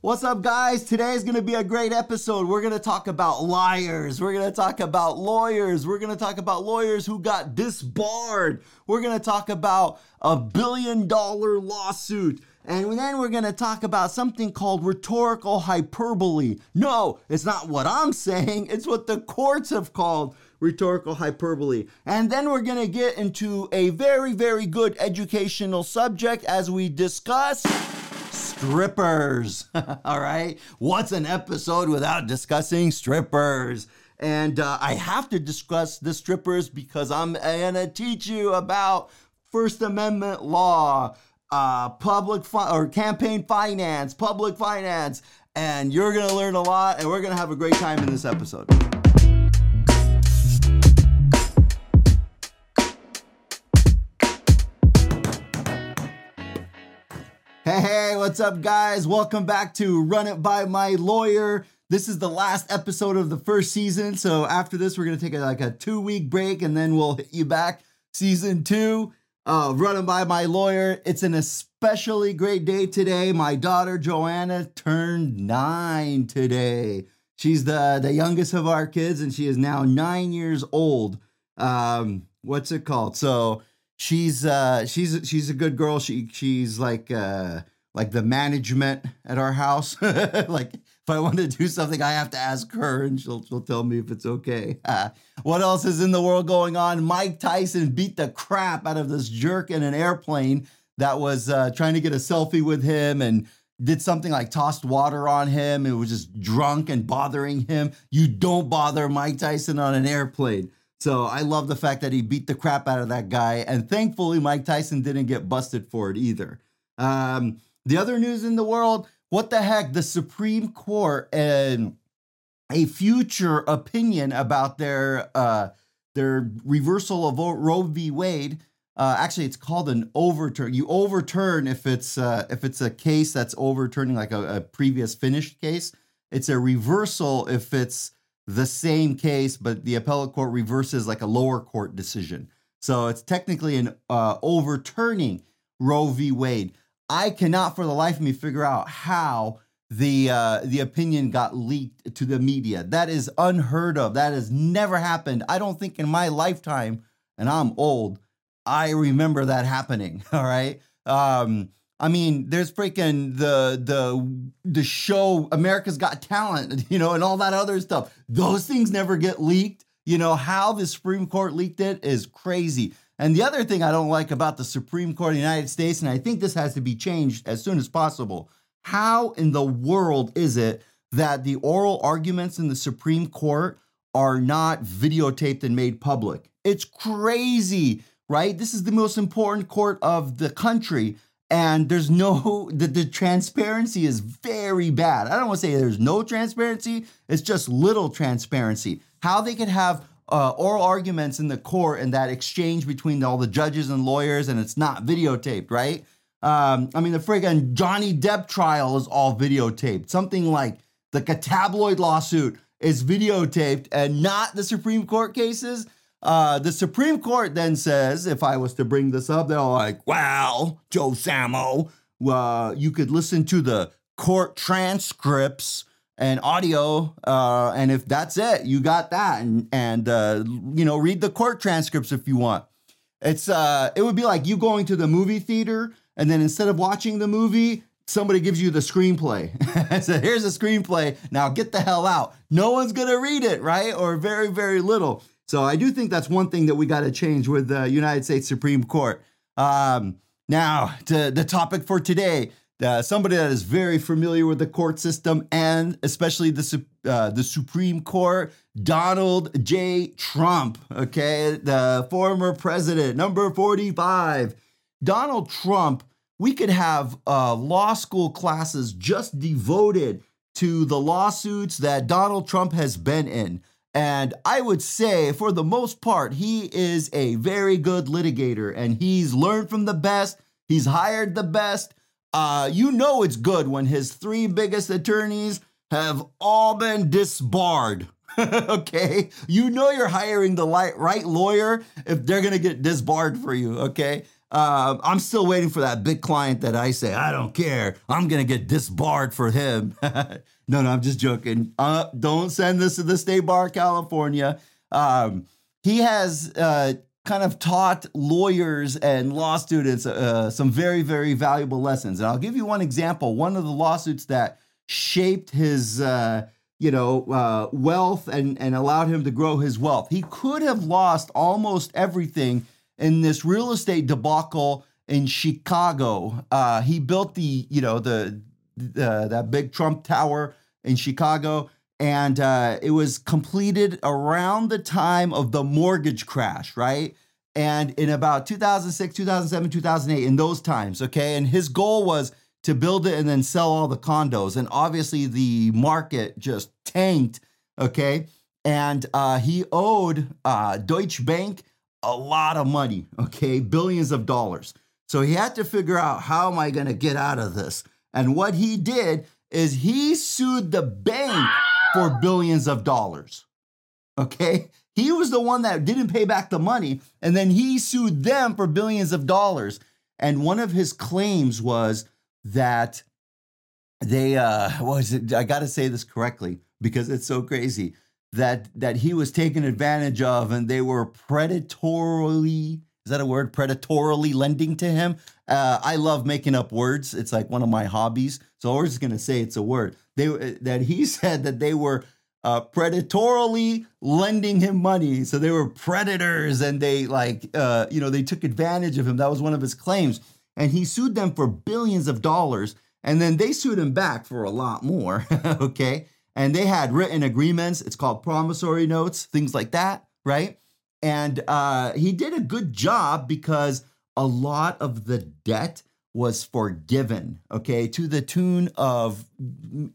What's up, guys? Today is going to be a great episode. We're going to talk about liars. We're going to talk about lawyers. We're going to talk about lawyers who got disbarred. We're going to talk about a billion dollar lawsuit. And then we're going to talk about something called rhetorical hyperbole. No, it's not what I'm saying, it's what the courts have called rhetorical hyperbole. And then we're going to get into a very, very good educational subject as we discuss strippers. All right. What's an episode without discussing strippers? And uh, I have to discuss the strippers because I'm going to teach you about First Amendment law, uh, public fi- or campaign finance, public finance, and you're going to learn a lot and we're going to have a great time in this episode. Hey, hey, what's up, guys? Welcome back to Run It By My Lawyer. This is the last episode of the first season. So after this, we're gonna take a, like a two week break, and then we'll hit you back season two. Uh, Run It By My Lawyer. It's an especially great day today. My daughter Joanna turned nine today. She's the the youngest of our kids, and she is now nine years old. Um, what's it called? So she's uh she's she's a good girl. She she's like uh like the management at our house. Like if i want to do something i have to ask her and she'll she'll tell me if it's okay. Uh, what else is in the world going on? Mike tyson beat the crap out of this jerk in an airplane that was uh, trying to get a selfie with him and did something like tossed water on him It was just drunk and bothering him. You don't bother mike tyson on an airplane so I love the fact that he beat the crap out of that guy. And thankfully, Mike Tyson didn't get busted for it either. Um, the other news in the world what the heck? The Supreme Court and a future opinion about their uh, their reversal of Roe v. Wade. Uh, actually, it's called an overturn. You overturn if it's uh, if it's a case that's overturning like a, a previous finished case. It's a reversal if it's the same case, but the appellate court reverses like a lower court decision. So it's technically an uh, overturning Roe v. Wade. I cannot, for the life of me, figure out how the uh, the opinion got leaked to the media. That is unheard of. That has never happened. I don't think in my lifetime, and I'm old, I remember that happening. All right. Um, I mean, there's freaking the the the show America's Got Talent, you know, and all that other stuff. Those things never get leaked. You know, how the Supreme Court leaked it is crazy. And the other thing I don't like about the Supreme Court of the United States, and I think this has to be changed as soon as possible. How in the world is it that the oral arguments in the Supreme Court are not videotaped and made public? It's crazy, right? This is the most important court of the country and there's no the, the transparency is very bad. I don't want to say there's no transparency it's just little transparency. How they could have uh, oral arguments in the court and that exchange between all the judges and lawyers and it's not videotaped right? Um, i mean the friggin johnny depp trial is all videotaped. Something like the tabloid lawsuit is videotaped and not the supreme court cases uh, the Supreme Court then says, if I was to bring this up, they're like, well, Joe Samo, uh, you could listen to the court transcripts and audio, uh, and if that's it, you got that, and and uh, you know, read the court transcripts if you want. It's uh, it would be like you going to the movie theater, and then instead of watching the movie, somebody gives you the screenplay. Said, here's a screenplay. Now get the hell out. No one's gonna read it, right? Or very, very little. So I do think that's one thing that we got to change with the United States Supreme Court. Um, now, to the topic for today, uh, somebody that is very familiar with the court system and especially the uh, the Supreme Court, Donald J. Trump. Okay, the former president, number forty-five. Donald Trump. We could have uh, law school classes just devoted to the lawsuits that Donald Trump has been in. And I would say, for the most part, he is a very good litigator and he's learned from the best. He's hired the best. Uh, you know it's good when his three biggest attorneys have all been disbarred. okay? You know you're hiring the right lawyer if they're going to get disbarred for you, okay? Uh, I'm still waiting for that big client that I say, I don't care. I'm going to get disbarred for him. no, no, I'm just joking. Uh, don't send this to the State Bar, California. Um, he has uh, kind of taught lawyers and law students uh, some very, very valuable lessons. And I'll give you one example. One of the lawsuits that shaped his, uh, you know, uh, wealth and, and allowed him to grow his wealth. He could have lost almost everything in this real estate debacle in Chicago. Uh, he built the, you know, the, that big Trump Tower in Chicago, and uh, it was completed around the time of the mortgage crash, right? And in about 2006, 2007, 2008, in those times, okay. And his goal was to build it and then sell all the condos. And obviously, the market just tanked, okay. And uh, he owed uh, Deutsche Bank a lot of money, okay, billions of dollars. So he had to figure out how am I going to get out of this? And what he did is he sued the bank for billions of dollars. Okay? He was the one that didn't pay back the money and then he sued them for billions of dollars. And one of his claims was that they uh was it I got to say this correctly because it's so crazy that that he was taken advantage of and they were predatorily is that a word? Predatorily lending to him? Uh, i love making up words. It's like one of my hobbies. So we're just going to say it's a word. They that he said that they were uh, predatorily lending him money. So they were predators and they like uh, you know they took advantage of him. That was one of his claims. And he sued them for billions of dollars and then they sued him back for a lot more okay and they had written agreements. It's called promissory notes, things like that, right? And uh, he did a good job because a lot of the debt was forgiven, okay, to the tune of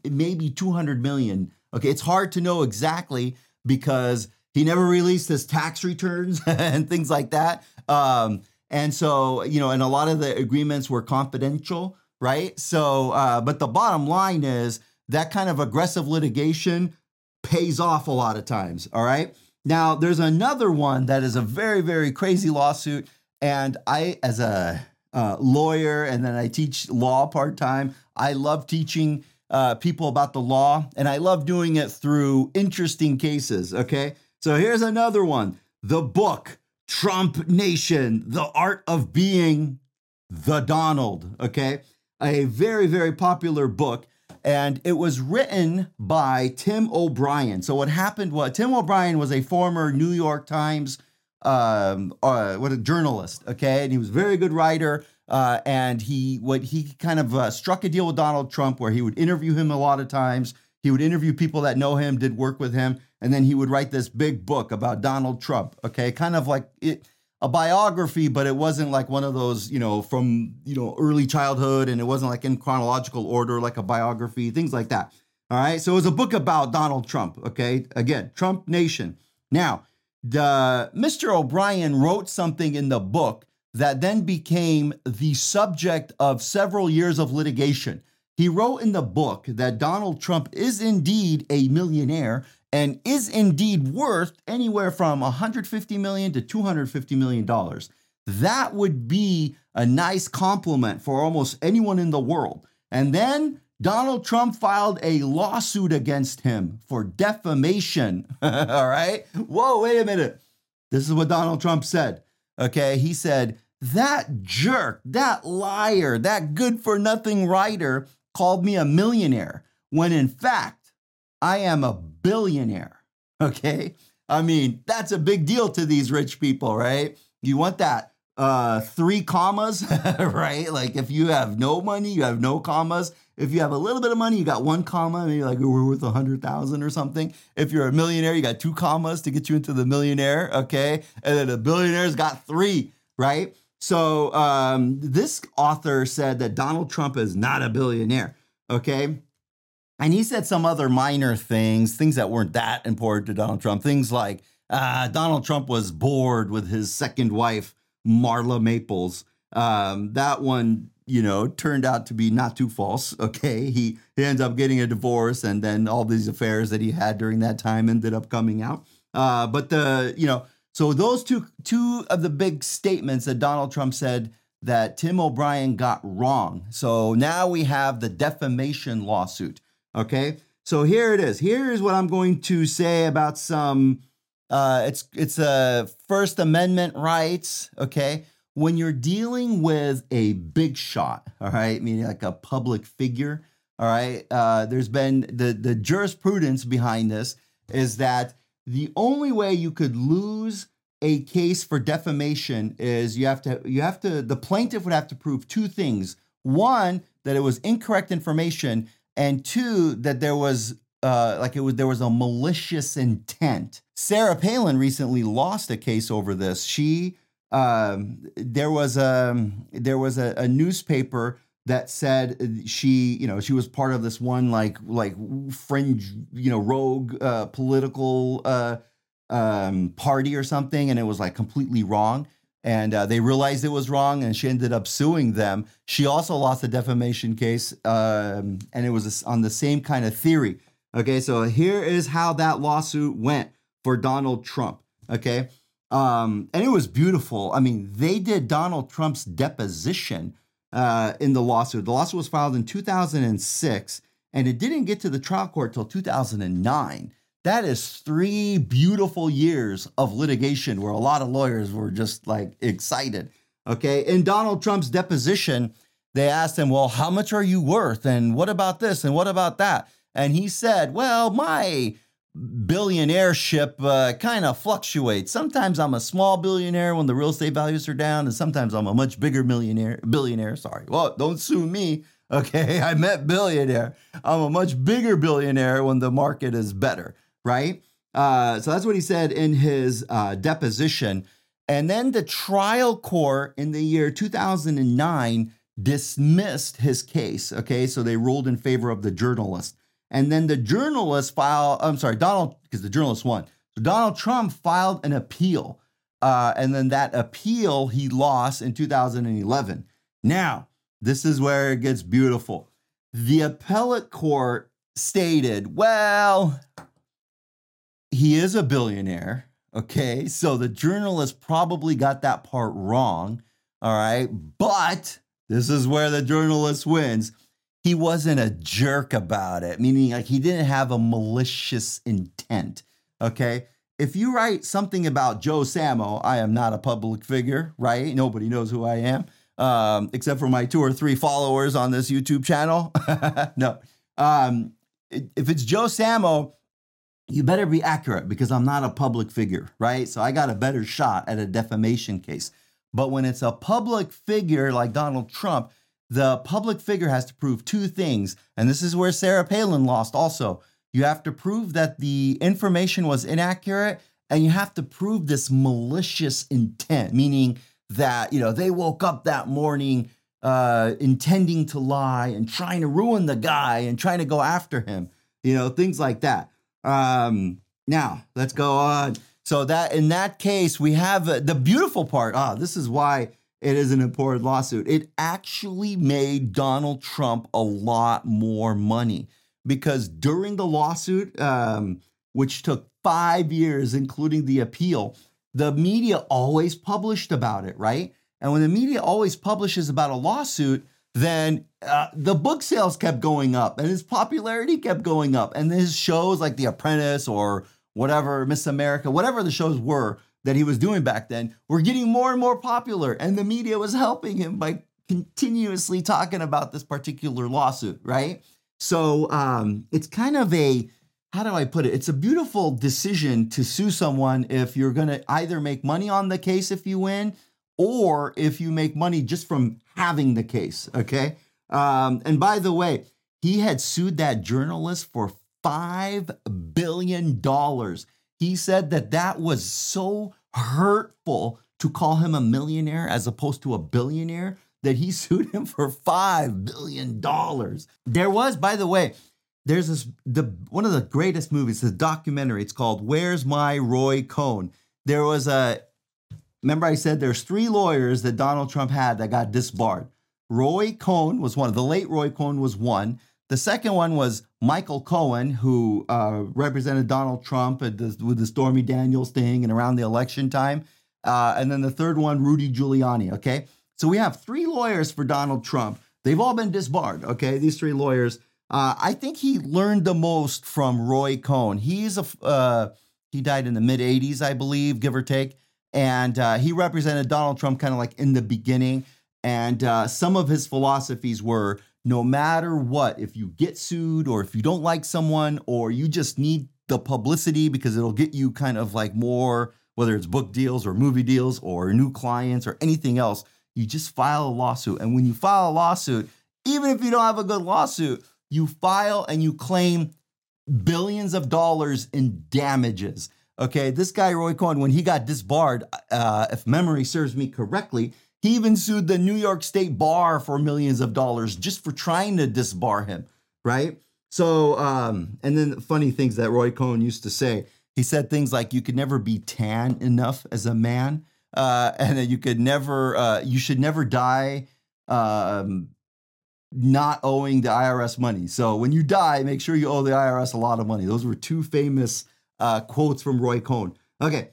maybe 200 million. Okay, it's hard to know exactly because he never released his tax returns and things like that. Um, and so, you know, and a lot of the agreements were confidential, right? So, uh, but the bottom line is, that kind of aggressive litigation pays off a lot of times. All right. Now, there's another one that is a very, very crazy lawsuit. And I, as a uh, lawyer, and then I teach law part time, I love teaching uh, people about the law, and I love doing it through interesting cases. Okay. So here's another one the book, Trump Nation, The Art of Being the Donald. Okay. A very, very popular book and it was written by Tim O'Brien. So what happened was Tim O'Brien was a former New York Times um, uh, what a journalist, okay, and he was a very good writer. Uh, and he what he kind of uh, struck a deal with Donald Trump where he would interview him a lot of times. He would interview people that know him, did work with him, and then he would write this big book about Donald Trump. Okay, kind of like it a biography, but it wasn't like one of those, you know, from, you know, early childhood and it wasn't like in chronological order, like a biography, things like that. All right. So it was a book about Donald Trump. Okay. Again, Trump Nation. Now, the Mr. O'Brien wrote something in the book that then became the subject of several years of litigation. He wrote in the book that Donald Trump is indeed a millionaire and is indeed worth anywhere from 150 million to 250 million dollars. That would be a nice compliment for almost anyone in the world. And then Donald Trump filed a lawsuit against him for defamation. All right? Whoa, wait a minute. This is what Donald Trump said. Okay, he said, that jerk, that liar, that good for nothing writer called me a millionaire when in fact I am a billionaire. Okay. I mean, that's a big deal to these rich people, right? You want that uh three commas, right? Like if you have no money, you have no commas. If you have a little bit of money, you got one comma, maybe like we're worth a hundred thousand or something. If you're a millionaire, you got two commas to get you into the millionaire, okay? And then the billionaire's got three, right? So um, this author said that Donald Trump is not a billionaire, okay? And he said some other minor things, things that weren't that important to Donald Trump. Things like uh, Donald Trump was bored with his second wife, Marla Maples. Um, that one, you know, turned out to be not too false. Okay. He, he ends up getting a divorce, and then all these affairs that he had during that time ended up coming out. Uh, but the, you know, so those two two of the big statements that Donald Trump said that Tim O'Brien got wrong. So now we have the defamation lawsuit. Okay. So here it is. Here is what I'm going to say about some. Uh, it's it's a First Amendment rights. Okay, when you're dealing with a big shot, all right, meaning like a public figure, all right. Uh, there's been the the jurisprudence behind this is that the only way you could lose a case for defamation is you have to you have to the plaintiff would have to prove two things. One, that it was incorrect information, and two, that there was uh, like it was there was a malicious intent. Sarah Palin recently lost a case over this. She um, there was a there was a, a newspaper that said she you know she was part of this one like like fringe you know rogue uh, political uh, um, party or something, and it was like completely wrong. And uh, they realized it was wrong, and she ended up suing them. She also lost a defamation case, um, and it was on the same kind of theory. Okay, so here is how that lawsuit went for Donald Trump. Okay, um, and it was beautiful. I mean, they did Donald Trump's deposition uh, in the lawsuit. The lawsuit was filed in 2006, and it didn't get to the trial court till 2009. That is three beautiful years of litigation where a lot of lawyers were just like excited. Okay. In Donald Trump's deposition, they asked him, Well, how much are you worth? And what about this? And what about that? And he said, Well, my billionaire ship uh, kind of fluctuates. Sometimes I'm a small billionaire when the real estate values are down, and sometimes I'm a much bigger millionaire. Billionaire, sorry. Well, don't sue me. Okay, I meant billionaire. I'm a much bigger billionaire when the market is better right? Uh, so that's what he said in his uh, deposition. And then the trial court in the year 2009 dismissed his case. Okay, so they ruled in favor of the journalist. And then the journalist filed, I'm sorry, Donald, because the journalist won. So Donald Trump filed an appeal. Uh, and then that appeal he lost in 2011. Now, this is where it gets beautiful. The appellate court stated, well, he is a billionaire. Okay. So the journalist probably got that part wrong. All right. But this is where the journalist wins. He wasn't a jerk about it, meaning like he didn't have a malicious intent. Okay. If you write something about Joe Samo, I am not a public figure, right? Nobody knows who I am, um, except for my two or three followers on this YouTube channel. no. Um, if it's Joe Samo, you better be accurate because I'm not a public figure, right? So I got a better shot at a defamation case. But when it's a public figure like Donald Trump, the public figure has to prove two things. And this is where Sarah Palin lost also. You have to prove that the information was inaccurate and you have to prove this malicious intent, meaning that, you know, they woke up that morning uh, intending to lie and trying to ruin the guy and trying to go after him, you know, things like that. Um, now let's go on. So that in that case, we have uh, the beautiful part. Ah, this is why it is an important lawsuit. It actually made Donald Trump a lot more money because during the lawsuit, um, which took five years, including the appeal, the media always published about it, right? And when the media always publishes about a lawsuit, then uh, the book sales kept going up and his popularity kept going up. And his shows like The Apprentice or whatever, Miss America, whatever the shows were that he was doing back then, were getting more and more popular. And the media was helping him by continuously talking about this particular lawsuit, right? So um, it's kind of a, how do I put it? It's a beautiful decision to sue someone if you're going to either make money on the case if you win or if you make money just from having the case. Okay. Um, and by the way, he had sued that journalist for $5 billion. He said that that was so hurtful to call him a millionaire as opposed to a billionaire that he sued him for $5 billion. There was, by the way, there's this the one of the greatest movies, the documentary. It's called Where's My Roy Cohn. There was a remember I said there's three lawyers that Donald Trump had that got disbarred. Roy Cohn was one. The late Roy Cohn was one. The second one was Michael Cohen, who uh, represented Donald Trump the, with the Stormy Daniels thing and around the election time. Uh, and then the third one, Rudy Giuliani. Okay. So we have three lawyers for Donald Trump. They've all been disbarred. Okay, these three lawyers. Uh, I think he learned the most from Roy Cohn. He's a uh, he died in the mid '80s, I believe, give or take, and uh, he represented Donald Trump kind of like in the beginning. And uh, some of his philosophies were no matter what, if you get sued or if you don't like someone or you just need the publicity because it'll get you kind of like more, whether it's book deals or movie deals or new clients or anything else, you just file a lawsuit. And when you file a lawsuit, even if you don't have a good lawsuit, you file and you claim billions of dollars in damages. Okay, this guy, Roy Cohn, when he got disbarred, uh, if memory serves me correctly, he even sued the New York State Bar for millions of dollars just for trying to disbar him, right? So, um, and then funny things that Roy Cohn used to say. He said things like, "You could never be tan enough as a man, uh, and that you could never, uh, you should never die." Um, not owing the IRS money. So when you die, make sure you owe the IRS a lot of money. Those were two famous uh, quotes from Roy Cohn. Okay,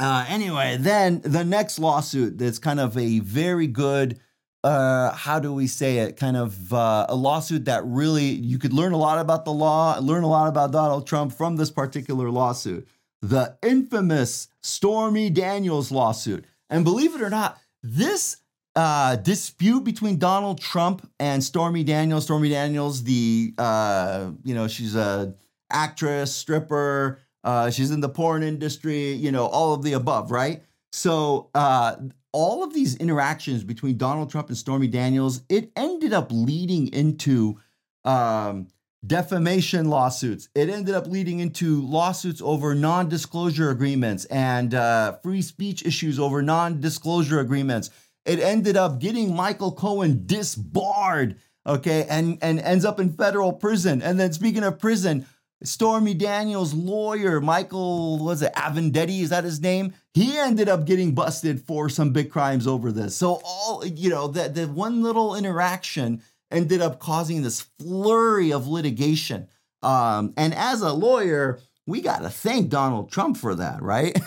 uh, anyway, then the next lawsuit that's kind of a very good, uh, how do we say it? Kind of uh, a lawsuit that really you could learn a lot about the law, learn a lot about Donald Trump from this particular lawsuit. The infamous Stormy Daniels lawsuit. And believe it or not, this uh, dispute between Donald Trump and Stormy Daniels, Stormy Daniels, the, uh, you know, she's a actress, stripper, uh, she's in the porn industry, you know, all of the above, right? So uh, all of these interactions between Donald Trump and Stormy Daniels, it ended up leading into um, defamation lawsuits. It ended up leading into lawsuits over non-disclosure agreements and uh, free speech issues over non-disclosure agreements. It ended up getting Michael Cohen disbarred, okay, and and ends up in federal prison. And then speaking of prison, Stormy Daniels' lawyer, Michael, was it Avendetti? Is that his name? He ended up getting busted for some big crimes over this. So all you know, that the one little interaction ended up causing this flurry of litigation. Um, and as a lawyer, we got to thank Donald Trump for that, right?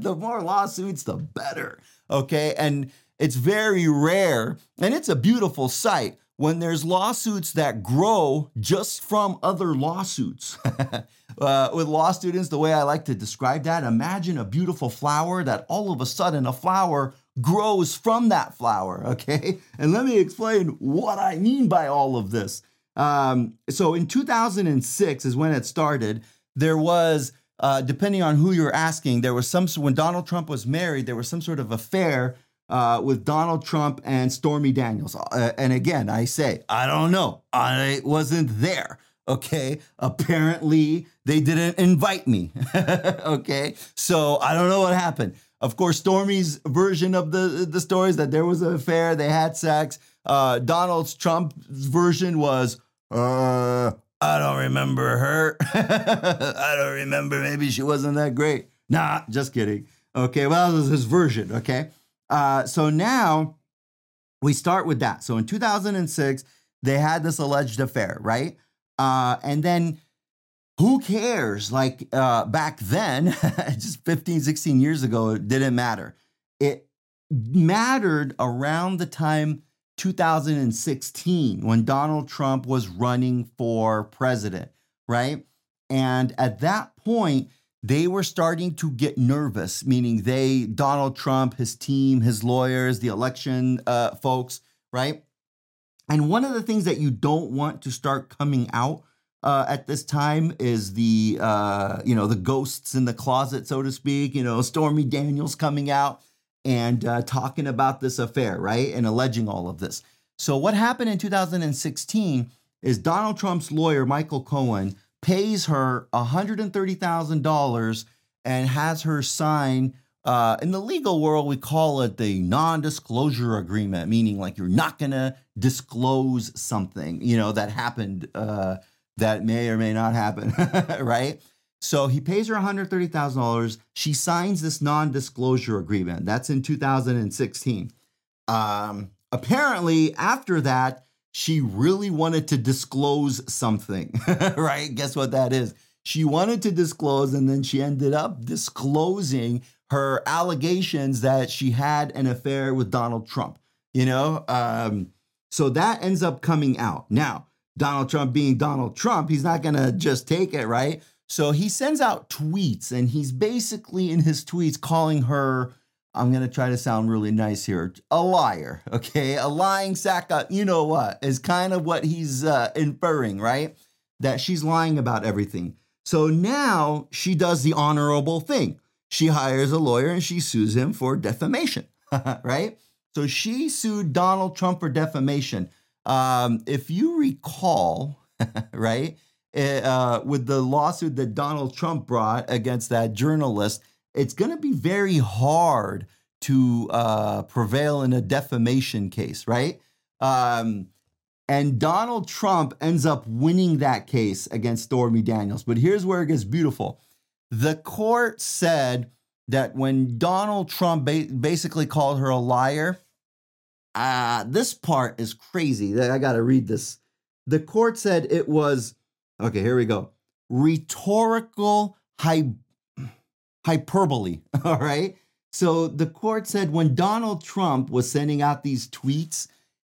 the more lawsuits, the better. Okay. And it's very rare and it's a beautiful sight when there's lawsuits that grow just from other lawsuits. uh, with law students, the way I like to describe that, imagine a beautiful flower that all of a sudden a flower grows from that flower, okay? And let me explain what I mean by all of this. Um, so in 2006 is when it started. There was, uh, depending on who you're asking, there was some, when Donald Trump was married, there was some sort of affair uh, with Donald Trump and Stormy Daniels. Uh, and again, I say, I don't know. I wasn't there. Okay. Apparently, they didn't invite me. okay. So I don't know what happened. Of course, Stormy's version of the, the story is that there was an affair, they had sex. Uh, Donald Trump's version was, uh, I don't remember her. I don't remember. Maybe she wasn't that great. Nah, just kidding. Okay. Well, that was his version. Okay. Uh, so now we start with that. So in 2006, they had this alleged affair, right? Uh, and then who cares? Like uh, back then, just 15, 16 years ago, it didn't matter. It mattered around the time 2016 when Donald Trump was running for president, right? And at that point, they were starting to get nervous, meaning they, Donald Trump, his team, his lawyers, the election uh, folks, right? And one of the things that you don't want to start coming out uh, at this time is the, uh, you know, the ghosts in the closet, so to speak. You know, Stormy Daniels coming out and uh, talking about this affair, right, and alleging all of this. So what happened in 2016 is Donald Trump's lawyer, Michael Cohen pays her $130,000 and has her sign. Uh, in the legal world, we call it the non disclosure agreement, meaning like you're not going to disclose something, you know, that happened uh, that may or may not happen, right? So he pays her $130,000. She signs this non disclosure agreement. That's in 2016. Um, apparently, after that, she really wanted to disclose something, right? Guess what that is? She wanted to disclose, and then she ended up disclosing her allegations that she had an affair with Donald Trump. You know, um, so that ends up coming out. Now, Donald Trump being Donald Trump, he's not to just take it, right? So he sends out tweets and he's basically in his tweets calling her, I'm going to try to sound really nice here, a liar, okay? A lying sack of, you know what, is kind of what he's uh, inferring, right? That she's lying about everything. So now she does the honorable thing. She hires a lawyer and she sues him for defamation, right? So she sued Donald Trump for defamation. Um, if you recall, right, eh, uh, with the lawsuit that Donald Trump brought against that journalist, it's going to be very hard to uh, prevail in a defamation case, right? Um, and Donald Trump ends up winning that case against Stormy Daniels. But here's where it gets beautiful. The court said that when Donald Trump ba- basically called her a liar, uh, this part is crazy. I got to read this. The court said it was, okay, here we go. Rhetorical hy- hyperbole. All right. So the court said when Donald Trump was sending out these tweets,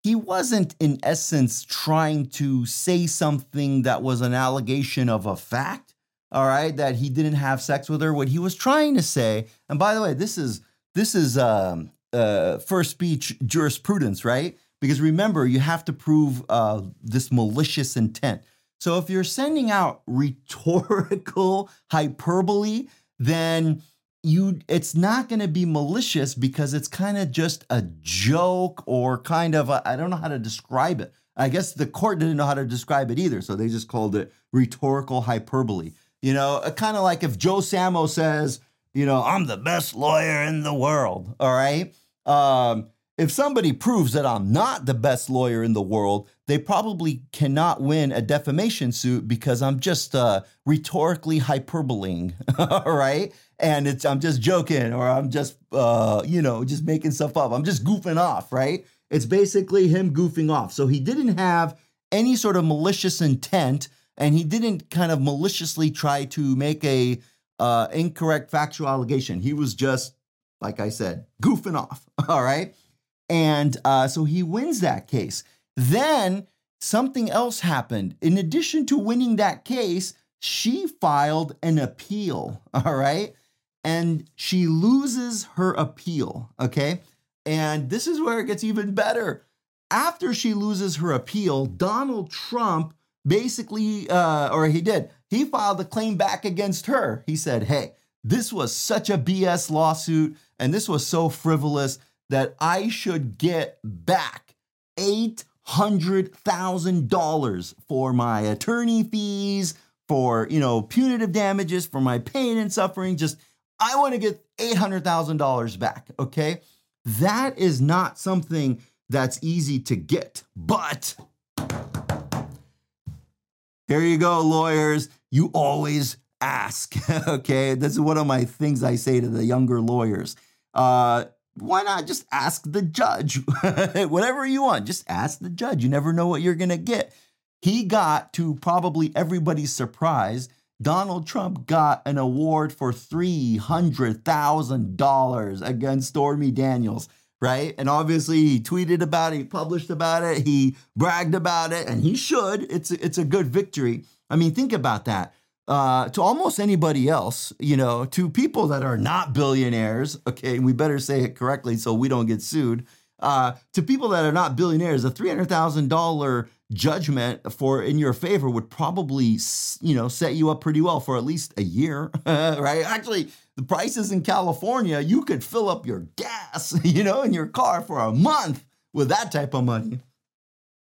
he wasn't in essence trying to say something that was an allegation of a fact, all right, that he didn't have sex with her. What he was trying to say, and by the way, this is this is um, uh, first speech jurisprudence, right? Because remember, you have to prove uh, this malicious intent. So if you're sending out rhetorical hyperbole, then you it's not going to be malicious because it's kind of just a joke or kind of I don't know how to describe it. I guess the court didn't know how to describe it either, so they just called it rhetorical hyperbole. You know, uh, kind of like if Joe Samo says, you know, I'm the best lawyer in the world. All right. Um, if somebody proves that I'm not the best lawyer in the world, they probably cannot win a defamation suit because I'm just uh, rhetorically hyperboling, all right? And it's I'm just joking or I'm just uh, you know just making stuff up. I'm just goofing off, right? It's basically him goofing off. So he didn't have any sort of malicious intent, and he didn't kind of maliciously try to make a uh, incorrect factual allegation. He was just like I said, goofing off. All right. And uh, so he wins that case. Then something else happened. In addition to winning that case, she filed an appeal. All right. And she loses her appeal. Okay. And this is where it gets even better. After she loses her appeal, Donald Trump basically, uh, or he did, he filed a claim back against her. He said, Hey, this was such a BS lawsuit and this was so frivolous that I should get back $800,000 for my attorney fees, for, you know, punitive damages, for my pain and suffering. Just, I want to get $800,000 back, okay? That is not something that's easy to get, but here you go, lawyers. You always ask. okay, this is one of my things I say to the younger lawyers. Uh, why not just ask the judge? Whatever you want, just ask the judge. You never know what you're going to get. He got, to probably everybody's surprise, Donald Trump got an award for $300,000 against Stormy Daniels, right? And obviously he tweeted about it, he published about it, he bragged about it, and he should. It's, it's a good victory. I mean, think about that uh, to almost anybody else, you know, to people that are not billionaires, okay, we better say it correctly so we don't get sued. Uh, to people that are not billionaires, a three hundred thousand dollar judgment for in your favor would probably, you know, set you up pretty well for at least a year, right? Actually, the prices in California, you could fill up your gas, you know, in your car for a month with that type of money,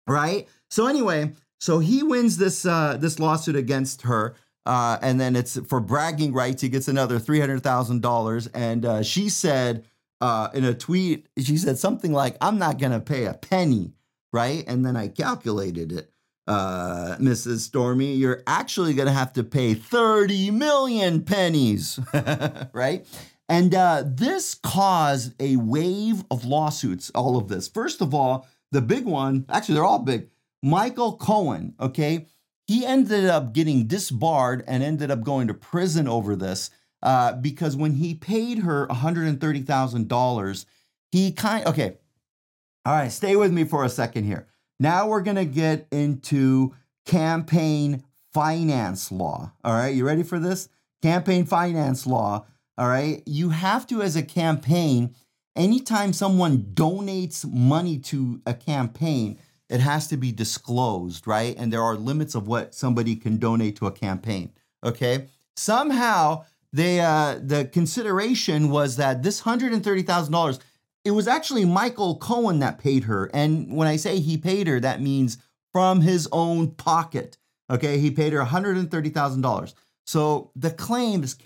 right? So anyway, so he wins this uh, this lawsuit against her. Uh, and then it's for bragging rights. He gets another three hundred thousand dollars. And uh, she said uh, in a tweet, she said something like, "I'm not going to pay a penny." Right. And then I calculated it, uh, Mrs. Stormy. You're actually going to have to pay thirty million pennies. right. And uh, this caused a wave of lawsuits. All of this. First of all, the big one. Actually, they're all big. Michael Cohen. Okay he ended up getting disbarred and ended up going to prison over this. uh, because when he paid her $130,000, he kind okay. All right, stay with me for a second here. Now we're going to get into campaign finance law. All right, you ready for this? Campaign finance law. All right, you have to, as a campaign, anytime someone donates money to a campaign, it has to be disclosed, right? And there are limits of what somebody can donate to a campaign. Okay. Somehow they uh the consideration was that this hundred and thirty thousand dollars, it was actually Michael Cohen that paid her. And when I say he paid her, that means from his own pocket. Okay, he paid her $130,000. So the claims,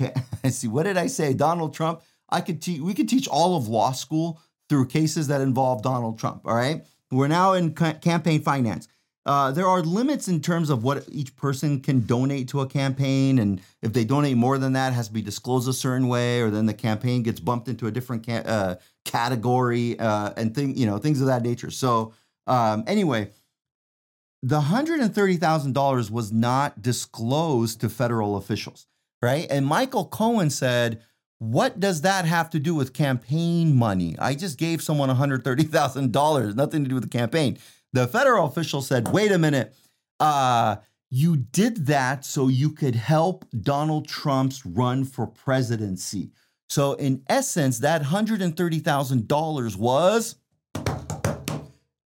I see, what did I say? Donald Trump, I could teach, we could teach all of law school through cases that involve Donald Trump. All right. We're now in ca- campaign finance. Uh, there are limits in terms of what each person can donate to a campaign, and if they donate more than that, has to be disclosed a certain way, or then the campaign gets bumped into a different ca- uh, category, uh, and thing you know things of that nature. So um, anyway, the hundred and thirty thousand dollars was not disclosed to federal officials, right? And Michael Cohen said, "What does that have to do with campaign money? I just gave someone one hundred thirty thousand dollars, nothing to do with the campaign." The federal official said, wait a minute, uh, you did that so you could help Donald Trump's run for presidency. So, in essence, that $130,000 was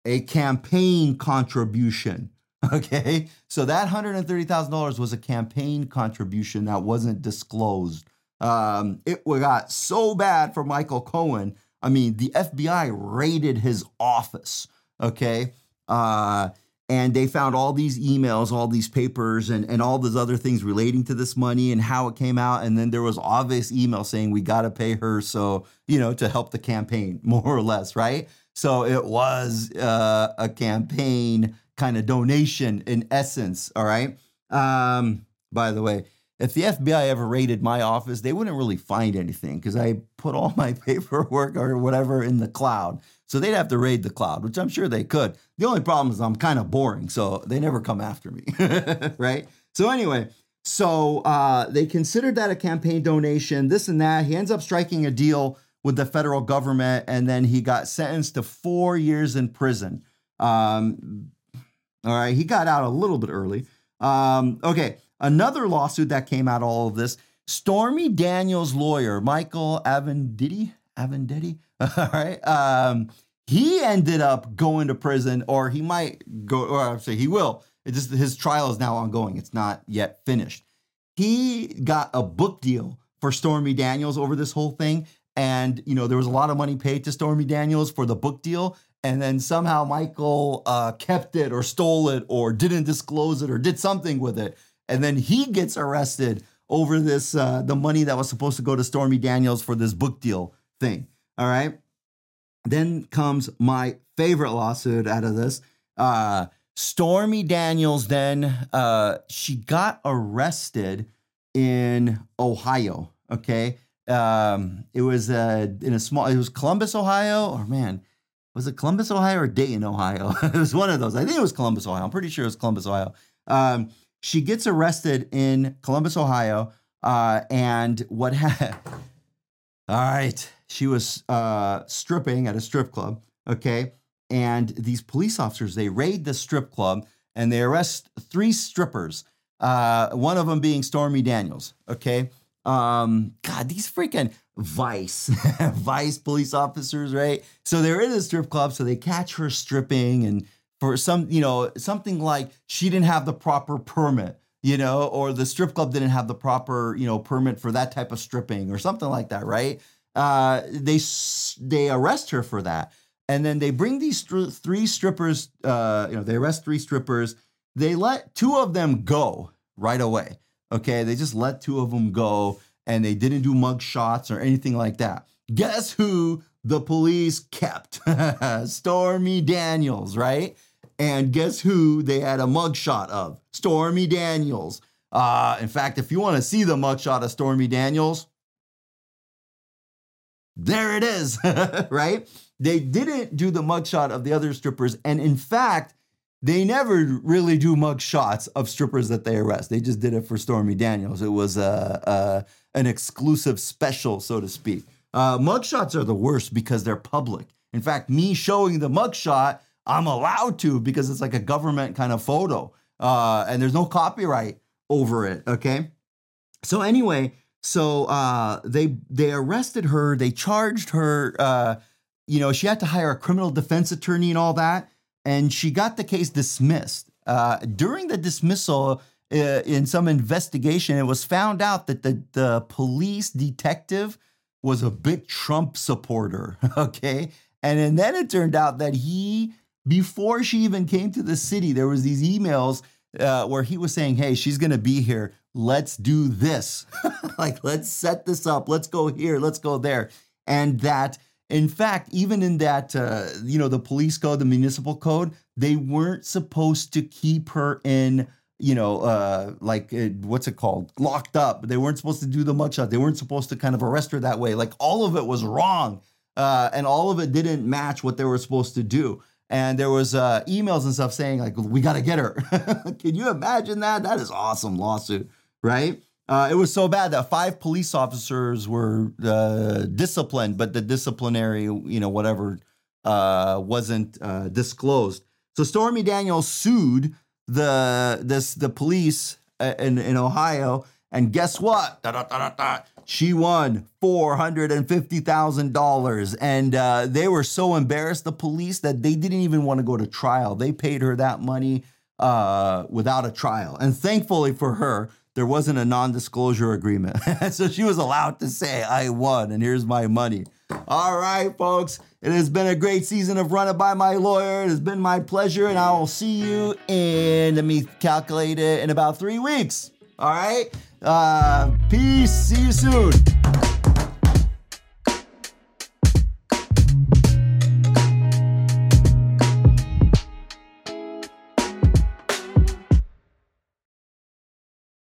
a campaign contribution. Okay. So, that $130,000 was a campaign contribution that wasn't disclosed. Um, it got so bad for Michael Cohen. I mean, the FBI raided his office. Okay. Uh, and they found all these emails, all these papers, and, and all these other things relating to this money and how it came out. And then there was obvious email saying we got to pay her, so you know, to help the campaign, more or less, right? So it was uh, a campaign kind of donation in essence. All right. Um, by the way, if the FBI ever raided my office, they wouldn't really find anything because I put all my paperwork or whatever in the cloud. So they'd have to raid the cloud, which I'm sure they could. The only problem is I'm kind of boring, so they never come after me, right? So anyway, so uh, they considered that a campaign donation, this and that. He ends up striking a deal with the federal government, and then he got sentenced to four years in prison. Um, all right, he got out a little bit early. Um, okay, another lawsuit that came out of all of this. Stormy Daniels' lawyer, Michael Avenditti, Avenditti, all right. Um, he ended up going to prison, or he might go, or I'm saying he will. It just his trial is now ongoing. It's not yet finished. He got a book deal for Stormy Daniels over this whole thing, and you know there was a lot of money paid to Stormy Daniels for the book deal, and then somehow Michael uh, kept it or stole it or didn't disclose it or did something with it, and then he gets arrested over this uh, the money that was supposed to go to Stormy Daniels for this book deal thing. All right. Then comes my favorite lawsuit out of this. Uh, Stormy Daniels, then uh, she got arrested in Ohio. Okay. Um, it was uh, in a small, it was Columbus, Ohio, or man, was it Columbus, Ohio or Dayton, Ohio? it was one of those. I think it was Columbus, Ohio. I'm pretty sure it was Columbus, Ohio. Um, she gets arrested in Columbus, Ohio. Uh, and what? All right she was uh, stripping at a strip club. Okay. And these police officers, they raid the strip club and they arrest three strippers, uh, one of them being Stormy Daniels. Okay. Um, God, these freaking Vice, Vice police officers, right? So they're in a strip club, so they catch her stripping, and for some, you know, something like she didn't have the proper permit, you know, or the strip club didn't have the proper, you know, permit for that type of stripping or something like that, right? uh, they they arrest her for that, and then they bring these th- three strippers. Uh, you know, they arrest three strippers. They let two of them go right away. Okay, they just let two of them go, and they didn't do mug shots or anything like that. Guess who the police kept? Stormy Daniels, right? And guess who they had a mugshot of? Stormy Daniels. Uh, in fact, if you want to see the mugshot of Stormy Daniels, there it is, right? They didn't do the mugshot of the other strippers. And in fact, they never really do mug shots of strippers that they arrest. They just did it for Stormy Daniels. It was a, a an exclusive special, so to speak. Uh, mug shots are the worst because they're public. In fact, me showing the mug shot, I'm allowed to because it's like a government kind of photo, uh, and there's no copyright over it. Okay. So anyway, so uh, they they arrested her. They charged her. Uh, you know, she had to hire a criminal defense attorney and all that and she got the case dismissed. Uh, during the dismissal, uh, in some investigation, it was found out that the, the police detective was a big Trump supporter. Okay. And, then it turned out that he, before she even came to the city, there was these emails uh, where he was saying, "Hey, she's gonna be here. Let's do this. like, let's set this up. Let's go here. Let's go there." And that in fact, even in that, uh, you know, the police code, the municipal code, they weren't supposed to keep her in, you know, uh, like uh, what's it called, locked up. They weren't supposed to do the mugshot. They weren't supposed to kind of arrest her that way. Like all of it was wrong, uh, and all of it didn't match what they were supposed to do. And there was uh, emails and stuff saying like, "We got to get her." Can you imagine that? That is awesome lawsuit, right? Uh, it was so bad that five police officers were uh, disciplined, but the disciplinary, you know, whatever, uh, wasn't uh, disclosed. So Stormy Daniels sued the this the police uh, in in Ohio, and guess what? Da, da, da, she won four hundred and uh, they were so embarrassed, the police, that they didn't even want to go to trial. They paid her that money without a trial, and thankfully for her there wasn't a non disclosure agreement. so she was allowed to say, I won, and here's my money. All right, folks. It has been a great season of Run It By My Lawyer. It has been my pleasure, and I will see you in, let me calculate it, in about three weeks. All right? Uh, peace. See you soon.